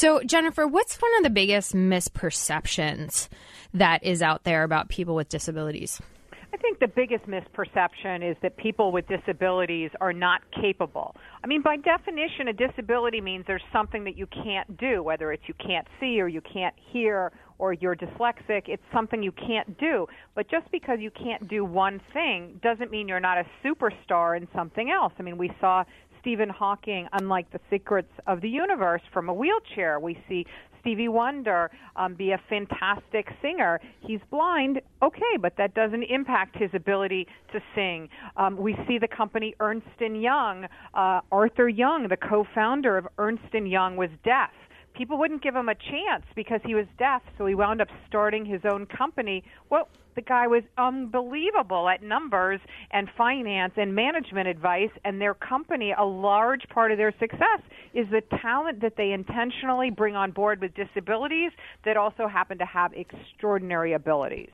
So, Jennifer, what's one of the biggest misperceptions that is out there about people with disabilities? I think the biggest misperception is that people with disabilities are not capable. I mean, by definition, a disability means there's something that you can't do, whether it's you can't see or you can't hear or you're dyslexic. It's something you can't do. But just because you can't do one thing doesn't mean you're not a superstar in something else. I mean, we saw Stephen Hawking, unlike the secrets of the universe, from a wheelchair. We see Stevie Wonder um, be a fantastic singer. He's blind, okay, but that doesn't impact his ability to sing. Um, we see the company Ernst and Young. Uh, Arthur Young, the co-founder of Ernst and Young, was deaf people wouldn't give him a chance because he was deaf, so he wound up starting his own company. Well, the guy was unbelievable at numbers and finance and management advice, and their company, a large part of their success is the talent that they intentionally bring on board with disabilities that also happen to have extraordinary abilities.